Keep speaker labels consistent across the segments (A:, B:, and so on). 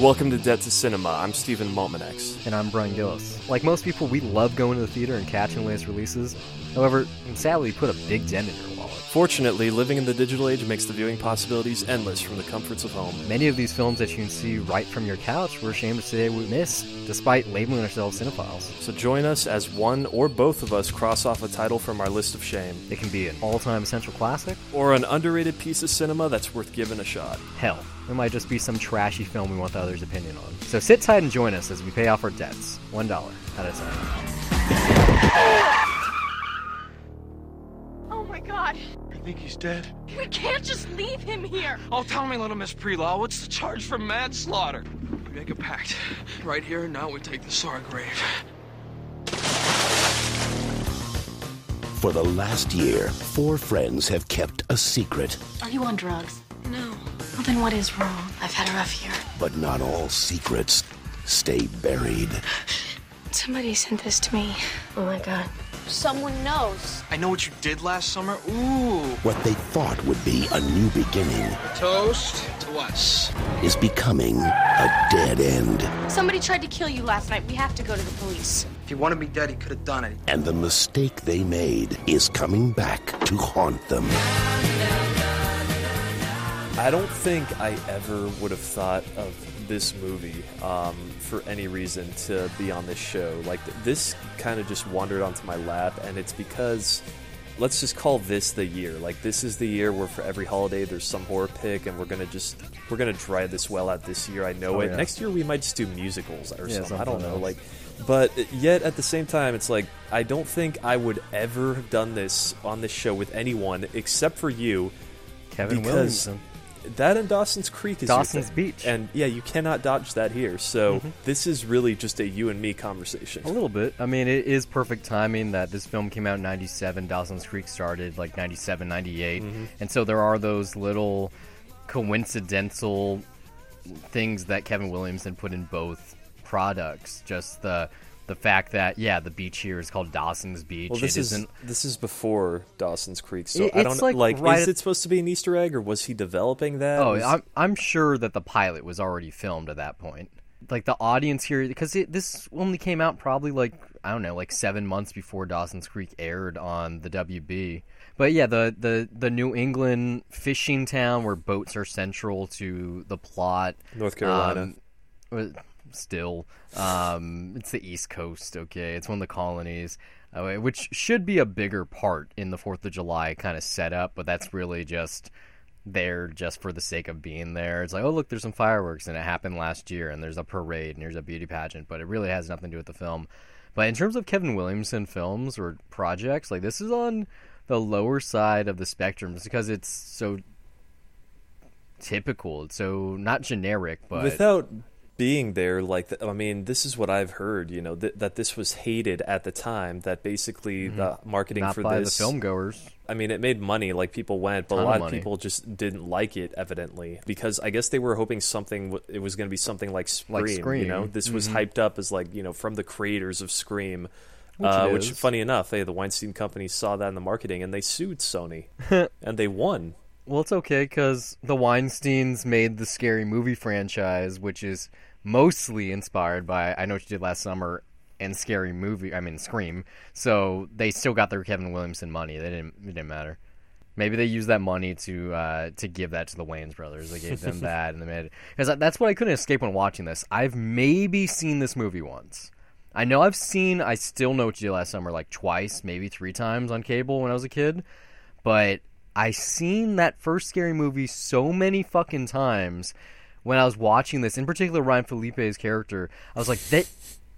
A: Welcome to Debt to Cinema. I'm Stephen Maltmanex.
B: And I'm Bryon Gillis. Like most people, we love going to the theater and catching the latest releases. However, sadly, put a big dent in your wallet.
A: Fortunately, living in the digital age makes the viewing possibilities endless from the comforts of home.
B: Many of these films that you can see right from your couch, we're ashamed to say we miss, despite labeling ourselves cinephiles.
A: So join us as one or both of us cross off a title from our list of shame.
B: It can be an all-time essential classic,
A: or an underrated piece of cinema that's worth giving a shot.
B: Hell, it might just be some trashy film we want the others' opinion on. So sit tight and join us as we pay off our debts, one dollar at a time.
C: Oh my god.
D: I think he's dead.
C: We can't just leave him here.
D: Oh, tell me, little Miss Prelaw, what's the charge for manslaughter? We make a pact. Right here and now we take this to our grave.
E: For the last year, four friends have kept a secret.
F: Are you on drugs?
C: No.
F: Well, then what is wrong? I've had a rough year.
E: But not all secrets stay buried.
F: Somebody sent this to me. Oh my god.
C: Someone knows.
D: I know what you did last summer. Ooh.
E: What they thought would be a new beginning.
D: Toast to us.
E: Is becoming a dead end.
C: Somebody tried to kill you last night. We have to go to the police.
D: If he wanted me dead, he could have done it.
E: And the mistake they made is coming back to haunt them.
A: I don't think I ever would have thought of this movie um, for any reason to be on this show. Like this kind of just wandered onto my lap, and it's because let's just call this the year. Like this is the year where for every holiday there's some horror pick, and we're gonna just we're gonna try this well out this year. I know
B: oh,
A: it.
B: Yeah.
A: Next year we might just do musicals or
B: yeah,
A: something. I don't know.
B: Else.
A: Like, but yet at the same time, it's like I don't think I would ever have done this on this show with anyone except for you,
B: Kevin
A: because
B: Williamson
A: that and Dawson's Creek is
B: Dawson's Beach,
A: and yeah, you cannot dodge that here. So mm-hmm. this is really just a you and me conversation.
B: A little bit. I mean, it is perfect timing that this film came out in '97. Dawson's Creek started like '97, '98, mm-hmm. and so there are those little coincidental things that Kevin Williamson put in both products. Just the the fact that yeah, the beach here is called Dawson's Beach.
A: Well, this
B: it
A: is this is before Dawson's Creek, so I don't know.
B: like
A: Like,
B: right
A: is
B: at-
A: it supposed to be an Easter egg, or was he developing that?
B: Oh,
A: Was-
B: I'm I'm sure that the pilot was already filmed at that point. Like the audience here, because this only came out probably like I don't know, like seven months before Dawson's Creek aired on the WB. But yeah, the the the New England fishing town where boats are central to the plot.
A: North Carolina.
B: Um, still, um, it's the East Coast. Okay, it's one of the colonies. Uh, which should be a bigger part in the Fourth of July kind of setup, but that's really just there just for the sake of being there. It's like, oh look, there's some fireworks, and it happened last year, and there's a parade, and there's a beauty pageant, but it really has nothing to do with the film. But in terms of Kevin Williamson films or projects, like this is on the lower side of the spectrum, just because it's so typical. It's so not generic, but
A: without being there like th- i mean this is what i've heard you know th- that this was hated at the time that basically mm-hmm. the marketing
B: not
A: for this
B: the film goers
A: i mean it made money like people went but a lot
B: of
A: of, people just didn't like it evidently because i guess they were hoping something w- it was going to be something like scream,
B: Like Scream.
A: you know this was
B: Mhm.
A: hyped up as like you know from the creators of scream
B: Which
A: uh, which funny enough hey the weinstein company saw that in the marketing and they sued sony and they won
B: Well, it's okay because the Weinsteins made the scary movie franchise, which is mostly inspired by I Know What You Did Last Summer and Scary Movie. I mean Scream. So they still got their Kevin Williamson money. They didn't. It didn't matter. Maybe they used that money to uh, to give that to the Wayans brothers. They gave them that, and they made because that's what I couldn't escape when watching this. I've maybe seen this movie once. I know I've seen I still know what you did last summer like twice, maybe three times on cable when I was a kid, but I seen that first scary movie so many fucking times when I was watching this, in particular Ryan Phillippe's character. I was like, that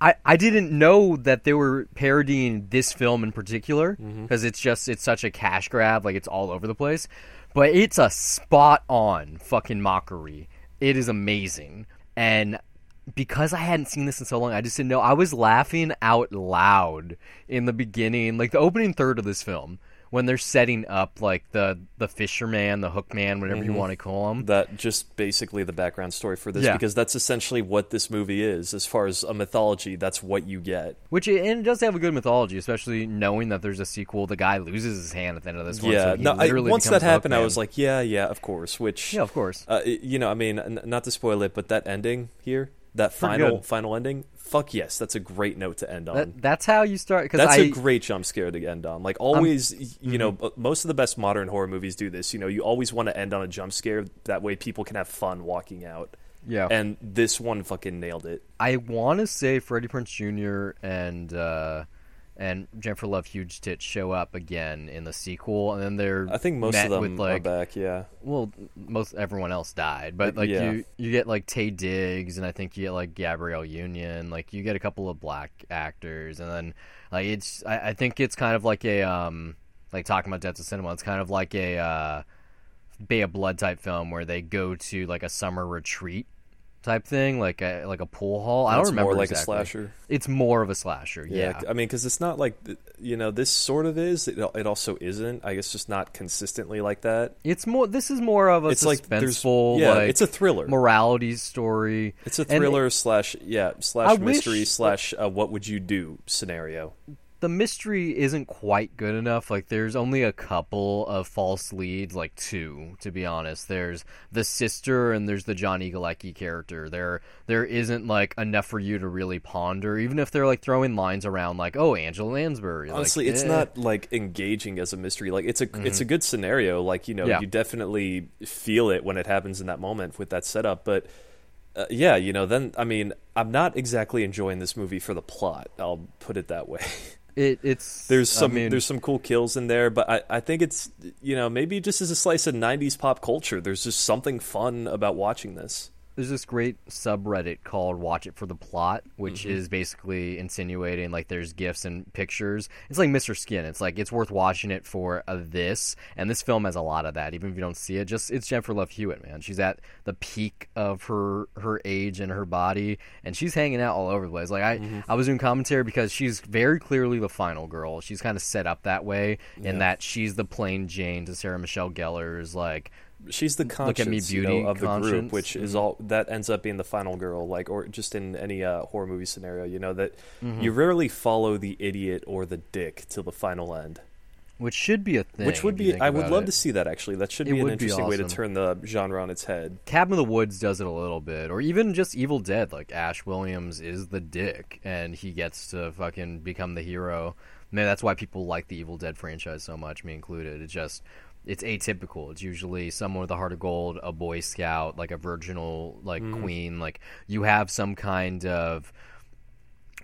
B: I, I didn't know that they were parodying this film in particular mm-hmm. because it's just it's such a cash grab, like it's all over the place. But it's a spot on fucking mockery. It is amazing. And because I hadn't seen this in so long, I just didn't know. I was laughing out loud in the beginning, like the opening third of this film when they're setting up like the the fisherman, the hookman, whatever
A: Mm-hmm.
B: you want to call him.
A: that just basically the background story for this
B: Yeah.
A: because that's essentially what this movie is as far as a mythology that's what you get
B: Which it, and it does have a good mythology, especially knowing that there's a sequel. The guy loses his hand at the end of this one.
A: yeah
B: so
A: no I, once that happened i was like yeah yeah of course which
B: yeah, of course.
A: uh, you know i mean n- not to spoil it but that ending here that
B: Pretty
A: final
B: good.
A: final ending fuck yes that's a great note to end on
B: That, that's how you start. Because
A: That's
B: I,
A: a great jump scare to end on. Like always, you know, uh, most of the best modern horror movies do this. You know, you always want to end on a jump scare. That way, people can have fun walking out.
B: Yeah.
A: And this one fucking nailed it.
B: I want to say Freddie Prinze Jr. and uh, and Jennifer Love Huge Tit show up again in the sequel, and then they're
A: I think most of them
B: with like
A: are back. Yeah.
B: well, most everyone else died, but like
A: Yeah.
B: you you get like Taye Diggs, and I think you get like Gabrielle Union, like you get a couple of black actors, and then like it's I, I think it's kind of like a um like talking about Deaths of Cinema, it's kind of like a uh, Bay of Blood type film where they go to like a summer retreat type thing, like a like a pool hall. I don't
A: It's
B: remember
A: more like
B: exactly.
A: a slasher.
B: It's more of a slasher, yeah.
A: I mean, because it's not like you know, this sort of is. It, it also isn't. I guess just not consistently like that.
B: It's more. This is more of a
A: It's like there's- yeah,
B: like,
A: it's a thriller.
B: morality story.
A: It's a
B: And
A: thriller slash yeah
B: I
A: slash
B: wish-
A: mystery slash uh, what would you do scenario.
B: The mystery isn't quite good enough. Like, there's only a couple of false leads, like two, to be honest. There's the sister and there's the Johnny Galecki character. There, there isn't like enough for you to really ponder, even if they're like throwing lines around, like, "Oh, Angela Lansbury." like,
A: Honestly, it's
B: eh.
A: not like engaging as a mystery. Like it's a it's a good scenario. Like you know,
B: Mm-hmm. Yeah.
A: you definitely feel it when it happens in that moment with that setup. But uh, yeah, you know, then I mean, I'm not exactly enjoying this movie for the plot. I'll put it that way.
B: It, it's
A: there's
B: I
A: some
B: mean,
A: there's some cool kills in there, but I, I think it's you know maybe just as a slice of '90s pop culture. There's just something fun about watching this.
B: There's this great subreddit called Watch It for the Plot, which
A: Mm-hmm.
B: is basically insinuating like there's gifs and pictures. It's like Mr. Skin. It's like it's worth watching it for uh, this, and this film has a lot of that. Even if you don't see it, just it's Jennifer Love Hewitt, man. She's at the peak of her her age and her body, and she's hanging out all over the place. Like I
A: Mm-hmm.
B: I was doing commentary because she's very clearly the final girl. She's kind of set up that way, in that she's the plain Jane to Sarah Michelle Gellar's like
A: She's the
B: at me,
A: conscience you know,
B: beauty
A: of the group,
B: conscience.
A: which is all that ends up being the final girl, like or just in any uh, horror movie scenario. You know that
B: Mm-hmm.
A: you rarely follow the idiot or the dick till the final end,
B: which should be a thing.
A: which would be I would love
B: it.
A: to see that actually. That should
B: It
A: be an
B: would be
A: interesting way to turn the genre on its head.
B: Cabin of the Woods does it a little bit, or even just Evil Dead. Like Ash Williams is the dick, and he gets to fucking become the hero. Maybe that's why people like the Evil Dead franchise so much, me included. It's just it's atypical. It's usually someone with a heart of gold, a Boy Scout, like a virginal like
A: Mm-hmm.
B: queen. Like you have some kind of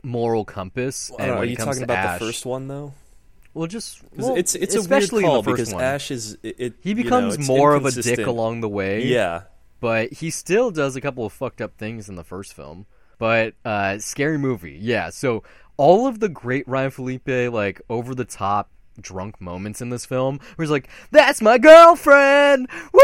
B: moral compass.
A: I
B: and
A: know, are you talking about
B: Ash,
A: the first one though?
B: Well, just well,
A: it's it's a weird
B: especially
A: call because
B: one.
A: Ash is it. it
B: he
A: you know,
B: becomes more of a dick along the way.
A: Yeah,
B: but he still does a couple of fucked up things in the first film. But uh scary movie, yeah. So all of the great Ryan Phillippe like over the top drunk moments in this film where he's like, That's my girlfriend Woo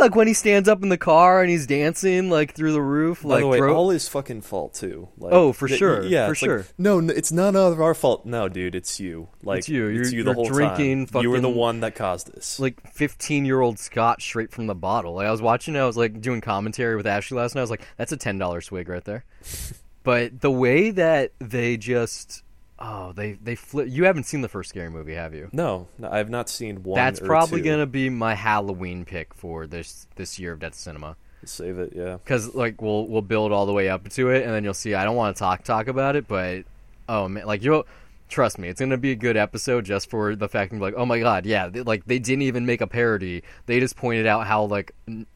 B: like when he stands up in the car and he's dancing like through the roof,
A: By
B: like
A: the way, all his fucking fault too. Like,
B: Oh, for
A: th-
B: sure,
A: Yeah,
B: for
A: it's like,
B: sure.
A: no, it's not of our fault. No, dude, it's you. Like
B: It's you. You're,
A: you the whole
B: drinking
A: time. You were the one that caused this.
B: like 15 year old scotch straight from the bottle. Like I was watching, it, I was like doing commentary with Ashley last night. I was like, that's a ten dollar swig right there. but the way that they just oh they they flip. You haven't seen the first scary movie, have you?
A: no, no, I have not seen one.
B: That's probably gonna be my Halloween pick for this this year of Death Cinema.
A: save it. Yeah,
B: Because like we'll we'll build all the way up to it, and then you'll see. I don't want to talk talk about it, but oh man, like you'll trust me, it's gonna be a good episode just for the fact of like, oh my god, yeah, they, like they didn't even make a parody. They just pointed out how like n-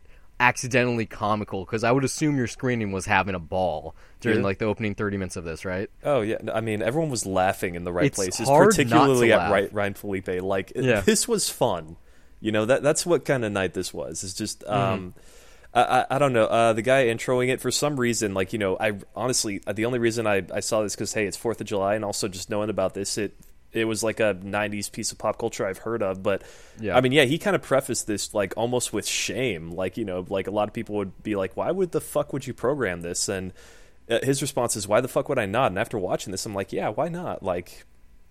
B: accidentally comical. Because I would assume your screening was having a ball during like the opening thirty minutes of this, right?
A: Oh yeah, I mean everyone was laughing in the right
B: It's
A: places, particularly at
B: laugh.
A: Ryan Phillippe. Like
B: Yeah.
A: this was fun. You know that that's what kind of night this was. It's just
B: Mm-hmm.
A: um, I, I I don't know uh, the guy introing it for some reason. Like you know, I honestly uh, the only reason I I saw this because hey, it's Fourth of July, and also just knowing about this it. It was like a '90s piece of pop culture I've heard of, but
B: Yeah.
A: I mean, yeah, he kind of prefaced this like almost with shame, like you know, like a lot of people would be like, "Why would the fuck would you program this?" And uh, his response is, "Why the fuck would I not?" And after watching this, I'm like, "Yeah, why not?" Like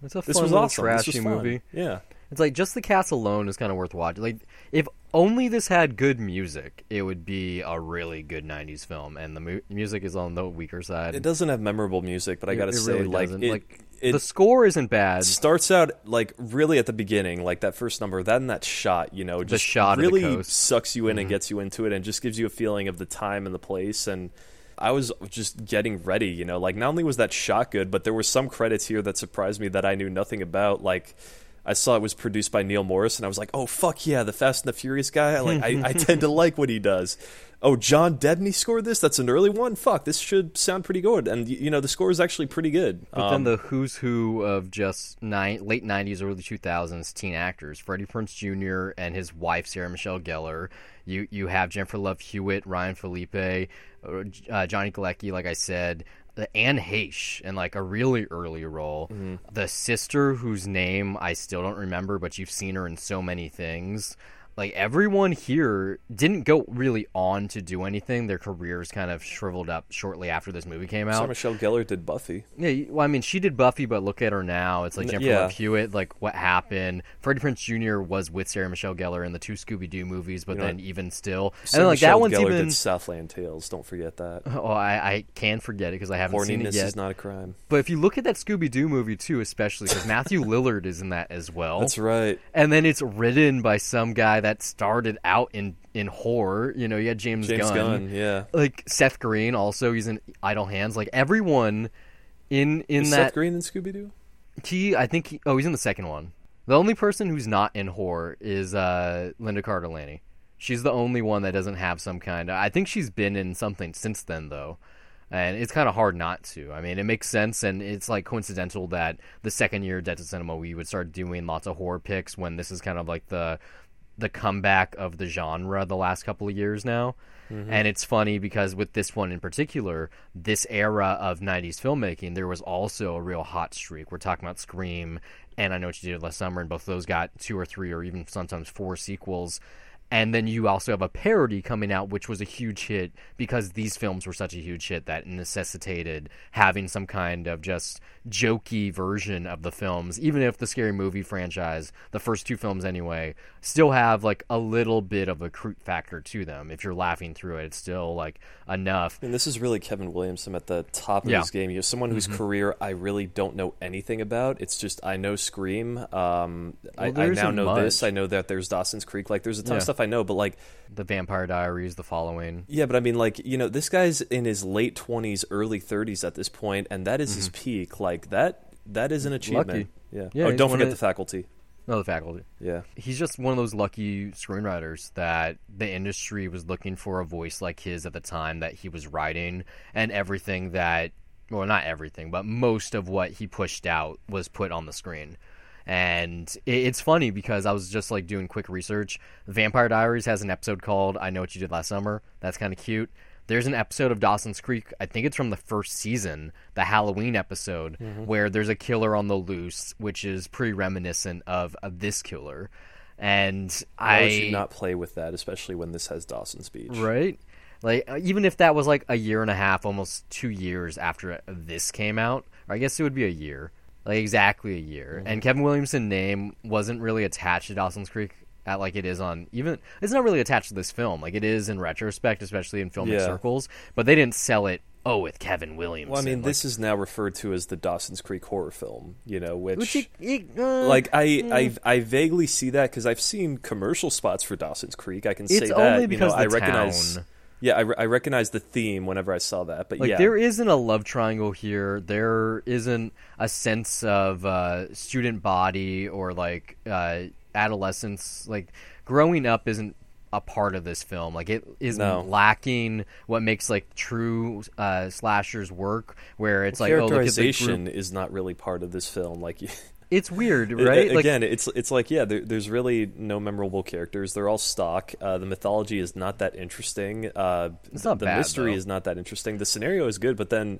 B: It's a
A: this
B: fun
A: was awesome.
B: trashy
A: this was fun.
B: movie.
A: Yeah,
B: It's like just the cast alone is kind of worth watching. Like if only this had good music, it would be a really good '90s film. And the mu- music is on the weaker side.
A: It doesn't have memorable music, but I gotta
B: it
A: say,
B: really
A: like, it,
B: like
A: it
B: the score isn't bad.
A: starts out like really at the beginning, like that first number, that and that shot, you know, just
B: shot the
A: really
B: coast.
A: sucks you in
B: Mm-hmm.
A: and gets you into it, and just gives you a feeling of the time and the place. And I was just getting ready, you know, like not only was that shot good, but there were some credits here that surprised me that I knew nothing about, like. I saw it was produced by Neal Moritz, and I was like, "Oh fuck yeah, the Fast and the Furious guy!" I like, I, I tend to like what he does. Oh, John Debney scored this. That's an early one. Fuck, this should sound pretty good. And you know, the score is actually pretty good.
B: But
A: Um,
B: then the who's who of just nine, late '90s, early 2000s teen actors: Freddie Prinze Jr. and his wife Sarah Michelle Gellar. You you have Jennifer Love Hewitt, Ryan Phillippe, uh, Johnny Galecki, like I said, uh, Anne Heche in like a really early role.
A: Mm-hmm.
B: The sister whose name I still don't remember, but you've seen her in so many things. Like everyone here didn't go really on to do anything. Their careers kind of shriveled up shortly after this movie came out.
A: Sarah Michelle Gellar did Buffy.
B: Yeah, well, I mean, she did Buffy, but look at her now. It's like Jennifer
A: yeah.
B: Love Hewitt. Like, what happened? Freddie Prinze Jr. was with Sarah Michelle Gellar in the two Scooby Doo movies, but
A: You know
B: then even still, and then, like that one's
A: Gellar
B: even.
A: did Southland Tales. Don't forget that.
B: Oh, I, I can forget it because I haven't seen
A: Horniness
B: it yet.
A: is not a crime.
B: But if you look at that Scooby Doo movie too, especially because Matthew Lillard is in that as well.
A: That's right.
B: And then it's written by some guy that started out in in horror. You know, you had James,
A: James Gunn. yeah.
B: like Seth Green. Also, he's in Idle Hands. Like everyone in in
A: Is
B: that
A: Seth Green in Scooby Doo?
B: he, I think, he, oh, he's in the second one. The only person who's not in horror is uh, Linda Cardellini. She's the only one that doesn't have some kind of. I think she's been in something since then, though, and it's kind of hard not to. I mean, it makes sense, and it's like coincidental that the second year of Debt to Cinema we would start doing lots of horror picks when this is kind of like the the comeback of the genre the last couple of years now. Mm-hmm. And it's funny because with this one in particular, this era of 90s filmmaking, there was also a real hot streak. We're talking about Scream and I Know What You Did Last Summer, and both of those got two or three or even sometimes four sequels. And then you also have a parody coming out, which was a huge hit because these films were such a huge hit that necessitated having some kind of just jokey version of the films, even if the scary movie franchise, the first two films anyway, still have like a little bit of a crude factor to them. If you're laughing through it, it's still like enough.
A: And this is really Kevin Williamson at the top of
B: Yeah.
A: his game. You know, someone whose
B: Mm-hmm.
A: career I really don't know anything about. It's just I know Scream. Um, I, I now know this. I know that there's Dawson's Creek. Like, there's a ton
B: Yeah.
A: of stuff I know, but like,
B: The Vampire Diaries, The Following.
A: yeah, but I mean, like, you know, this guy's in his late twenties, early thirties at this point, and that is his peak. Like that. That is an achievement.
B: Mm-hmm. Lucky.
A: Yeah.
B: Yeah,
A: oh, don't forget the
B: the-
A: faculty.
B: No, the faculty.
A: Yeah.
B: He's just one of those lucky screenwriters that the industry was looking for a voice like his at the time that he was writing, and everything that, well, not everything, but most of what he pushed out was put on the screen. And it's funny because I was just like doing quick research. Vampire Diaries has an episode called "I Know What You Did Last Summer." That's kind of cute. There's an episode of Dawson's Creek. I think it's from the first season, the Halloween episode, where there's a killer on the loose, which is pretty reminiscent of, of this killer. And
A: Why
B: I
A: would not play with that, especially when this has Dawson's Beach?
B: right, like uh, even if that was like a year and a half, almost two years after this came out, I guess it would be a year, like exactly a year.
A: Mm-hmm.
B: And Kevin Williamson name wasn't really attached to Dawson's Creek. At like it is on even it's not really attached to this film like it is in retrospect especially in filmic
A: Yeah.
B: circles but they didn't sell it oh with Kevin Williamson
A: Well, I mean,
B: Like,
A: this is now referred to as the Dawson's Creek horror film. You know, which,
B: which it- it, uh,
A: like I, I I vaguely see that because I've seen commercial spots for Dawson's Creek. I can say
B: It's
A: that.
B: only
A: you
B: because
A: know, I
B: the
A: recognize. Yeah, I, re- I recognize the theme whenever I saw that. But
B: Like
A: yeah,
B: there isn't a love triangle here. There isn't a sense of uh, student body or like uh, adolescence. Like growing up isn't a part of this film. Like it is
A: No.
B: lacking what makes like true uh, slashers work. Where it's like oh look at the
A: characterization
B: group.
A: is not really part of this film. Like.
B: It's weird, right? Like
A: Again, it's it's like yeah, there, there's really no memorable characters. They're all stock. Uh, the mythology is not that interesting. Uh,
B: It's
A: the-
B: not
A: the
B: bad,
A: mystery
B: though.
A: is not that interesting. The scenario is good, but then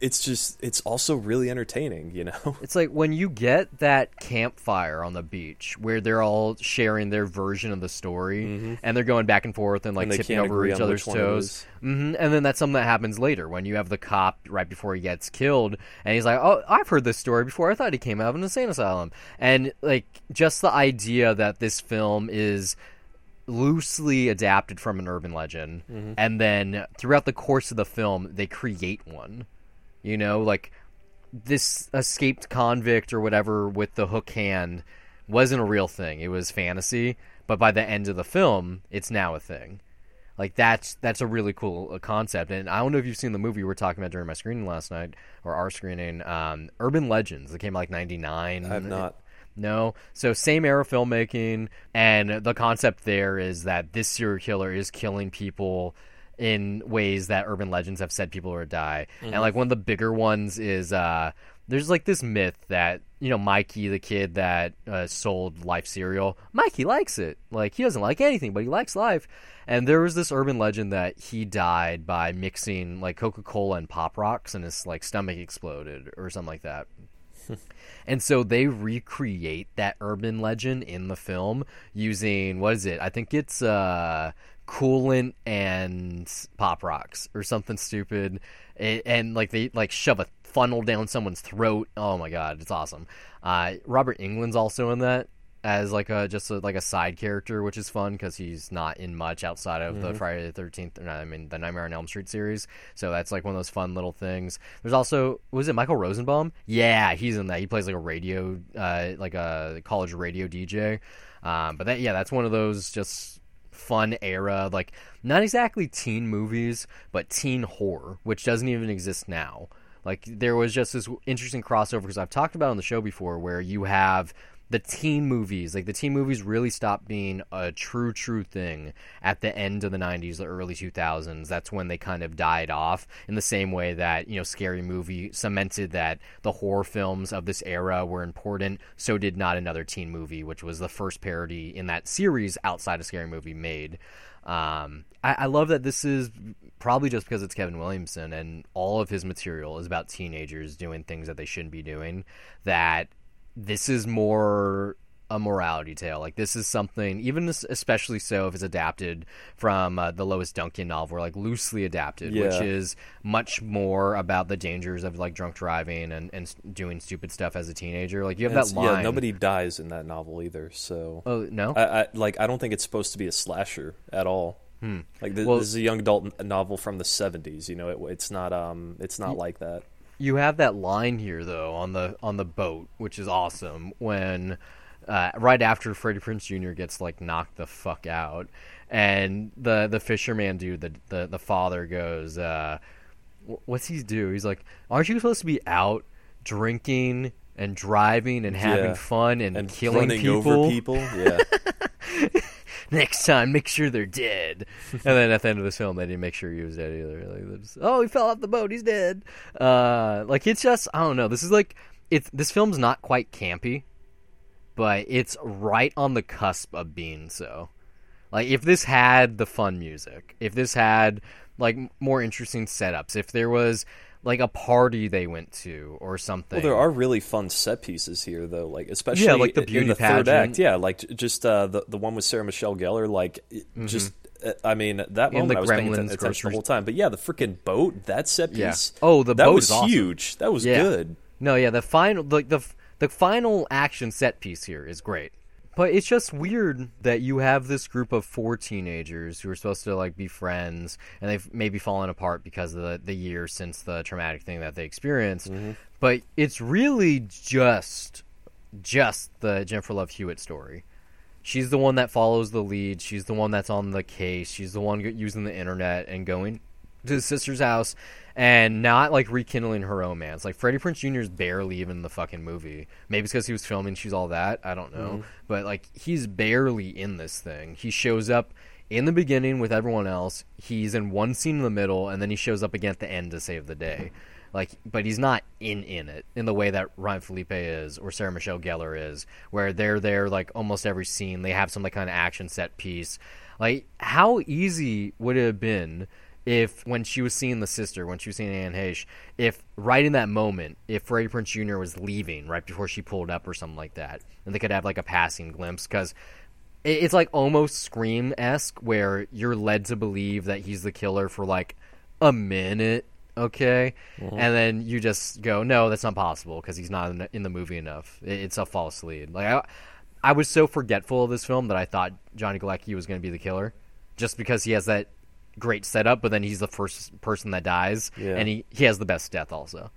A: it's just it's also really entertaining, you know.
B: It's like when you get that campfire on the beach where they're all sharing their version of the story and they're going back and forth and like
A: And
B: tipping over each other's
A: which one it
B: toes.
A: is.
B: hmm And then that's something that happens later when you have the cop right before he gets killed and he's like, "Oh, I've heard this story before. I thought he came out of an insane asylum." And like just the idea that this film is loosely adapted from an urban legend.
A: Mm-hmm.
B: and then throughout the course of the film they create one you know like this escaped convict or whatever with the hook hand wasn't a real thing. It was fantasy. But by the end of the film it's now a thing. Like that's that's a really cool uh, concept. And i don't know if you've seen the movie we were talking about during my screening last night or our screening um, urban legends. That came out like 99
A: I've not.
B: No. So same era filmmaking, and the concept there is that this serial killer is killing people in ways that urban legends have said people would die. And like one of the bigger ones is uh there's like this myth that you know Mikey, the kid that uh, sold Life cereal, Mikey likes it. Like he doesn't like anything, but he likes life. And there was this urban legend that he died by mixing like Coca Cola and Pop Rocks, and his like stomach exploded or something like that. And so they recreate that urban legend in the film using what is it? I think it's uh coolant and pop rocks or something stupid. A- And, like they like shove a funnel down someone's throat. Oh my god, it's awesome. Uh Robert Englund's also in that as like a just a, like a side character, which is fun because he's not in much outside of the Friday the Thirteenth. I mean, the Nightmare on Elm Street series. So that's like one of those fun little things. There's also was it Michael Rosenbaum? Yeah, he's in that. He plays like a radio, uh, like a college radio DJ. Um, but that yeah, that's one of those just fun era, like not exactly teen movies, but teen horror, which doesn't even exist now. Like there was just this interesting crossover because I've talked about on the show before, where you have the teen movies, like the teen movies, really stopped being a true, true thing at the end of the '90s, the early 2000s. That's when they kind of died off. In the same way that you know, Scary Movie cemented that the horror films of this era were important. So did not another teen movie, which was the first parody in that series outside of Scary Movie made. Um, I, I love that this is probably just because it's Kevin Williamson and all of his material is about teenagers doing things that they shouldn't be doing. That this is more a morality tale. Like this is something, even es- especially so if it's adapted from uh, the Lois Duncan novel, or like loosely adapted, which is much more about the dangers of like drunk driving and, and doing stupid stuff as a teenager. Like you have
A: And
B: that line.
A: Yeah, nobody dies in that novel either. So
B: Oh no.
A: I, I like I don't think it's supposed to be a slasher at all. Hmm. Like th-
B: Well-
A: this is a young adult novel from the '70s. You know, it, it's not um it's not like that.
B: You have that line here though on the on the boat, which is awesome. When uh, right after Freddie Prinze Jr. gets like knocked the fuck out, and the the fisherman dude, the the, the father goes, uh, "What's he do?" He's like, "Aren't you supposed to be out drinking and driving and having
A: Yeah.
B: fun and,
A: And
B: killing people?
A: over people. Yeah,
B: Next time, make sure they're dead." and then at the end of this film, they didn't make sure he was dead either. Like, just, oh, he fell off the boat. He's dead. Uh, like it's just I don't know. This is like it's this film's not quite campy, but it's right on the cusp of being so. Like if this had the fun music, if this had like more interesting setups, if there was like a party they went to or something.
A: well, there are really fun set pieces here, though. Like especially
B: Yeah, like the beauty
A: the third act. Yeah, like just uh, the the one with Sarah Michelle Gellar. Like it- just. uh, I mean, at that
B: Mm-hmm. In
A: moment I was paying attention
B: grocery-
A: the whole time. But yeah, the freaking boat, that set
B: Yeah.
A: piece.
B: Oh, the
A: that
B: boat
A: was
B: awesome.
A: huge. That was
B: Yeah.
A: good.
B: No, yeah, the final like the the final action set piece here is great. But it's just weird that you have this group of four teenagers who are supposed to like be friends, and they've maybe fallen apart because of the, the year since the traumatic thing that they experienced. Mm-hmm. But it's really just just the Jennifer Love Hewitt story. She's the one that follows the lead. She's the one that's on the case. She's the one using the internet and going to his sister's house and not like rekindling her romance. Like Freddie Prinze Jr. is barely even in the fucking movie. Maybe it's because he was filming She's All That. I don't know. Mm-hmm. But like he's barely in this thing. He shows up in the beginning with everyone else. He's in one scene in the middle, and then he shows up again at the end to save the day. Like, but he's not in in it in the way that Ryan Phillippe is or Sarah Michelle Gellar is, where they're there like almost every scene. They have some like kind of action set piece. Like, how easy would it have been if when she was seeing the sister, when she was seeing Anne Heche, if right in that moment, if Freddie Prinze Jr. was leaving right before she pulled up or something like that, and they could have like a passing glimpse because it's like almost Scream esque where you're led to believe that he's the killer for like a minute, okay,
A: Mm-hmm.
B: and then you just go, no, that's not possible because he's not in the, movie enough. It's a false lead. Like I, I was so forgetful of this film that I thought Johnny Galecki was going to be the killer, just because he has that great setup, but then he's the first person that dies,
A: Yeah.
B: and he he has the best death also.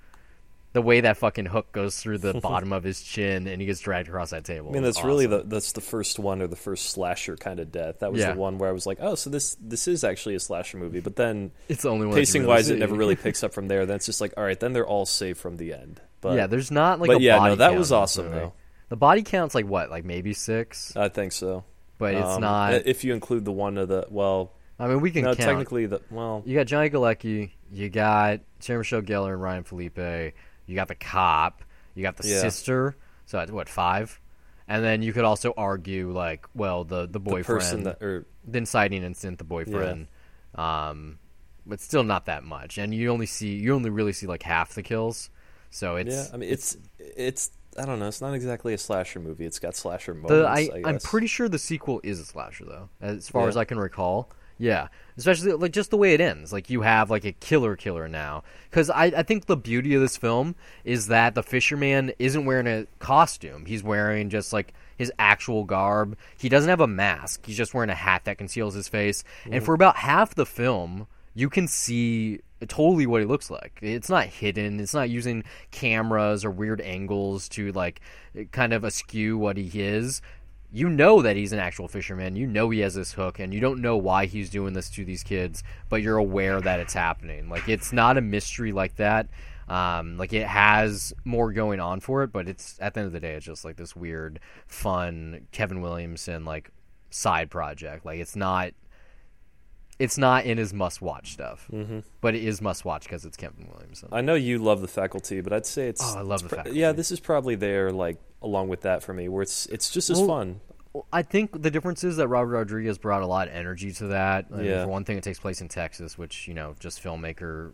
B: The way that fucking hook goes through the bottom of his chin and he gets dragged across that table.
A: I mean, that's really the that's the first one or the first slasher kind of death. That was
B: Yeah.
A: the one where I was like, oh, so this this is actually a slasher movie. But then
B: It's the only one.
A: pacing
B: really
A: wise, it never really picks up from there. Then it's just like, all right, then they're all safe from the end. But
B: yeah, there's not like.
A: but yeah, no, that was awesome,
B: movie.
A: though.
B: The body count's like what, like maybe six,
A: I think so.
B: but it's
A: Um,
B: not.
A: if you include the one of the well,
B: I mean, we can
A: no,
B: count.
A: technically the well,
B: You got Johnny Galecki, you got Sarah Michelle Gellar and Ryan Phillippe, you got the cop, you got the
A: Yeah.
B: sister. So that's what five, and then you could also argue like, well, the the
A: the
B: boyfriend,
A: person that or
B: the inciting incident, the boyfriend, um, but still not that much. And you only see you only really see like half the kills, so it's
A: yeah, I mean, it's it's I don't know. It's not exactly a slasher movie. It's got slasher moments.
B: The,
A: I,
B: I'm pretty sure the sequel is a slasher though, as far
A: Yeah.
B: as I can recall. Yeah, especially like just the way it ends. Like you have like a killer killer now, because I, I think the beauty of this film is that the fisherman isn't wearing a costume. He's wearing just like his actual garb. He doesn't have a mask. He's just wearing a hat that conceals his face. And mm. for about half the film, you can see totally what he looks like. It's not hidden. It's not using cameras or weird angles to like kind of askew what he is. You know that he's an actual fisherman. You know he has this hook, and you don't know why he's doing this to these kids, but you're aware that it's happening. Like it's not a mystery like that. Um, like it has more going on for it, but it's at the end of the day, it's just like this weird, fun Kevin Williamson like side project. Like it's not it's not in his must watch stuff, mm-hmm. but it is must watch because it's Kevin Williamson.
A: I know you love the faculty, but I'd say it's.
B: Oh, I love The
A: pro-
B: Faculty.
A: Yeah, this is probably there, like along with that for me, where it's it's just as
B: Well,
A: fun.
B: I think the difference is that Robert Rodriguez brought a lot of energy to that. I mean,
A: Yeah.
B: For one thing, it takes place in Texas, which you know, just filmmaker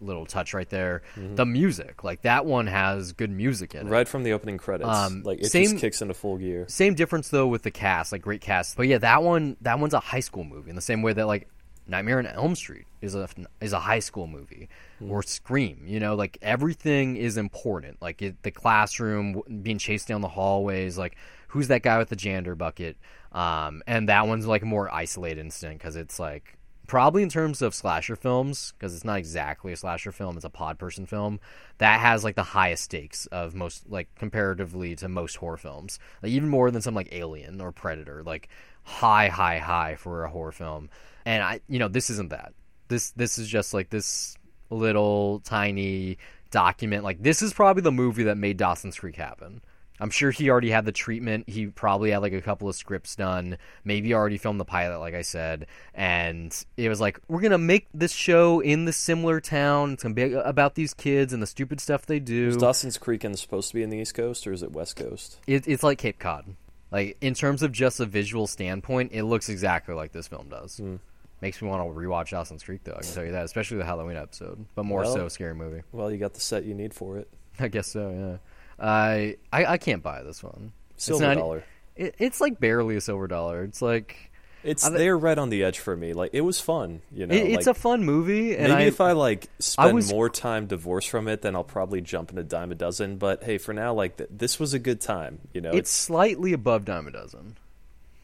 B: little touch right there. The music, like that one, has good music in it.
A: Right from the opening credits,
B: Um,
A: like it
B: same-
A: just kicks into full gear.
B: Same difference though with the cast, like great cast. But yeah, that one that one's a high school movie in the same way that like Nightmare on Elm Street is a is a high school movie or Scream. You know, like everything is important. Like it, the classroom being chased down the hallways, like who's that guy with the jander bucket? Um, and that one's like more isolated incident because it's like probably in terms of slasher films because it's not exactly a slasher film it's a pod person film that has like the highest stakes of most like comparatively to most horror films. Like even more than some like alien or predator like high high high for a horror film. And i you know this isn't that. This this is just like this little tiny document. Like this is probably the movie that made dawson's creek happen I'm sure he already had the treatment. He probably had like a couple of scripts done. Maybe already filmed the pilot, like I said. And it was like, we're gonna make this show in the similar town. It's gonna be about these kids and the stupid stuff they do.
A: Is Dawson's Creek and supposed to be in the East Coast or is it West Coast?
B: It, it's like Cape Cod. Like in terms of just a visual standpoint, it looks exactly like this film does.
A: Hmm.
B: Makes me want to rewatch Dawson's Creek, though. I can tell you that, especially the Halloween episode, but more
A: Well-
B: so scary movie.
A: Well, you got the set you need for it.
B: I guess so. Yeah. I I, I can't buy this one.
A: Silver
B: it's not,
A: dollar.
B: It, it's like barely a silver dollar. It's like
A: It's
B: I
A: they're right on the edge for me. Like it was fun, you know.
B: it, it's
A: like,
B: a fun movie, and
A: maybe
B: I,
A: if I like spend
B: was-
A: more time divorced from it, then I'll probably jump into dime a dozen. But hey, for now, like th- this was a good time. You know,
B: it's slightly above dime a dozen.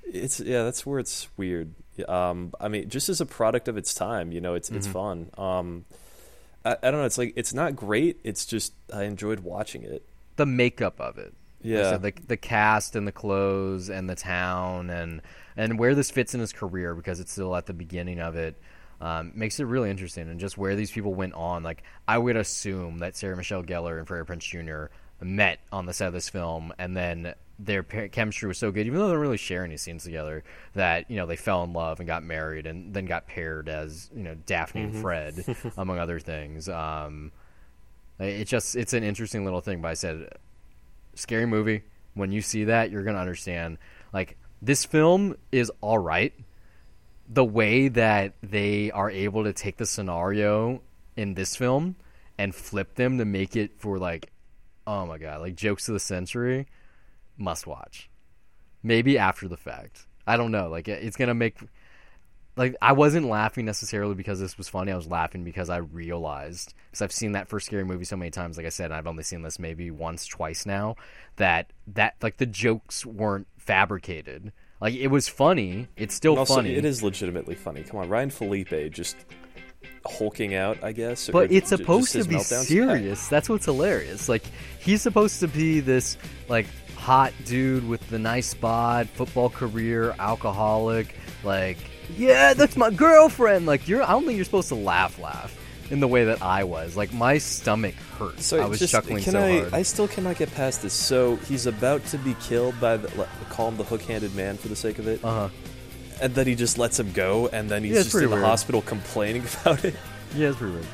A: it's yeah that's where it's weird um i mean just as a product of its time you know it's
B: Mm-hmm.
A: it's fun um I, I don't know it's like it's not great it's just i enjoyed watching it
B: The makeup of it, Like
A: Yeah.
B: said, the the cast and the clothes and the town and and where this fits in his career because it's still at the beginning of it. Um, makes it really interesting and just where these people went on. Like I would assume that Sarah Michelle Gellar and Freddie Prinze Jr. met on the set of this film, and then their chemistry was so good, even though they don't really share any scenes together, that you know they fell in love and got married, and then got paired as you know Daphne and Fred, among other things. Um, it just it's an interesting little thing. But I said scary movie. When you see that, you're gonna understand. Like this film is all right. the way that they are able to take the scenario in this film and flip them to make it for like, oh my god, like jokes of the century, must watch. Maybe after the fact. I don't know. Like it's gonna make like I wasn't laughing necessarily because this was funny. I was laughing because I realized because I've seen that first scary movie so many times. Like I said, I've only seen this maybe once, twice now. That that like the jokes weren't fabricated. Like it was funny. It's still
A: also,
B: funny.
A: It is legitimately funny. Come on, Ryan Phillippe just hulking out, I guess.
B: But it's supposed to be
A: meltdowns.
B: serious. That's what's hilarious. Like he's supposed to be this like hot dude with the nice bod, football career, alcoholic. Like, yeah, that's my girlfriend. Like you're, I don't think you're supposed to laugh, laugh in the way that I was. Like my stomach hurt.
A: So
B: I was
A: just,
B: chuckling so
A: I,
B: hard.
A: I still cannot get past this. So he's about to be killed by the call him the hook-handed man for the sake of it,
B: Uh huh.
A: and then he just lets him go, and then he's
B: Yeah,
A: just in the
B: weird.
A: hospital complaining about it.
B: Yeah, it's pretty weird.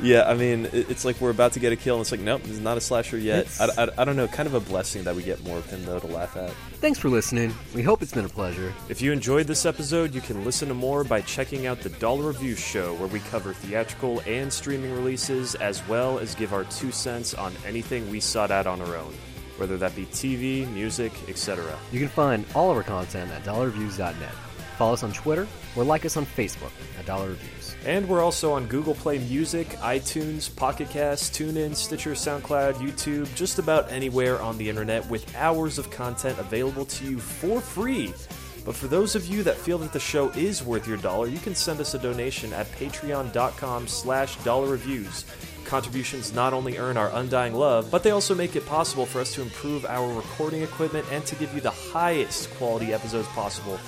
A: Yeah, I mean, it's like we're about to get a kill, and it's like, nope, he's not a slasher yet. I, I, I don't know, kind of a blessing that we get more of him though to laugh at.
B: Thanks for listening. We hope it's been a pleasure.
A: If you enjoyed this episode, you can listen to more by checking out the Dollar Review Show, where we cover theatrical and streaming releases, as well as give our two cents on anything we sought out on our own, whether that be TV, music, etc.
B: You can find all of our content at dollarreviews.net. Follow us on Twitter or like us on Facebook at Dollar Reviews.
A: And we're also on Google Play Music, iTunes, Pocket Cast, TuneIn, Stitcher, SoundCloud, YouTube, just about anywhere on the internet with hours of content available to you for free. But for those of you that feel that the show is worth your dollar, you can send us a donation at patreon.com slash dollar reviews. Contributions not only earn our undying love, but they also make it possible for us to improve our recording equipment and to give you the highest quality episodes possible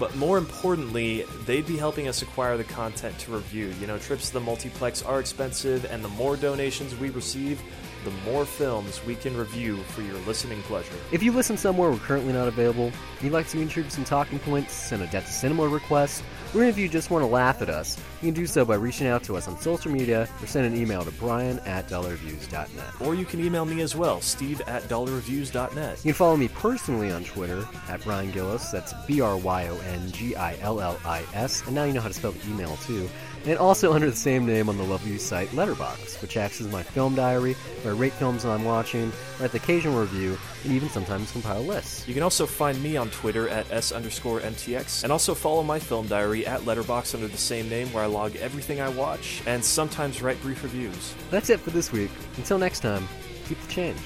A: but more importantly, they'd be helping us acquire the content to review. You know, trips to the multiplex are expensive, and the more donations we receive, the more films we can review for your listening pleasure.
B: If you listen somewhere we're currently not available, you'd like to contribute some talking points, send a Debt to Cinema request, or if you just want to laugh at us, you can do so by reaching out to us on social media or send an email to brian at dollarreviews.net.
A: Or you can email me as well, steve at dollarreviews.net.
B: You can follow me personally on Twitter at Bryon Gillis. That's B R Y O N G I L L I S. And now you know how to spell the email too. And also under the same name on the Lovely site Letterboxd, which acts as my film diary, where I rate films that I'm watching, write the occasional review, and even sometimes compile lists.
A: You can also find me on Twitter at S underscore MTX, and also follow my film diary at Letterboxd under the same name where I log everything I watch, and sometimes write brief reviews.
B: That's it for this week. Until next time, keep the change.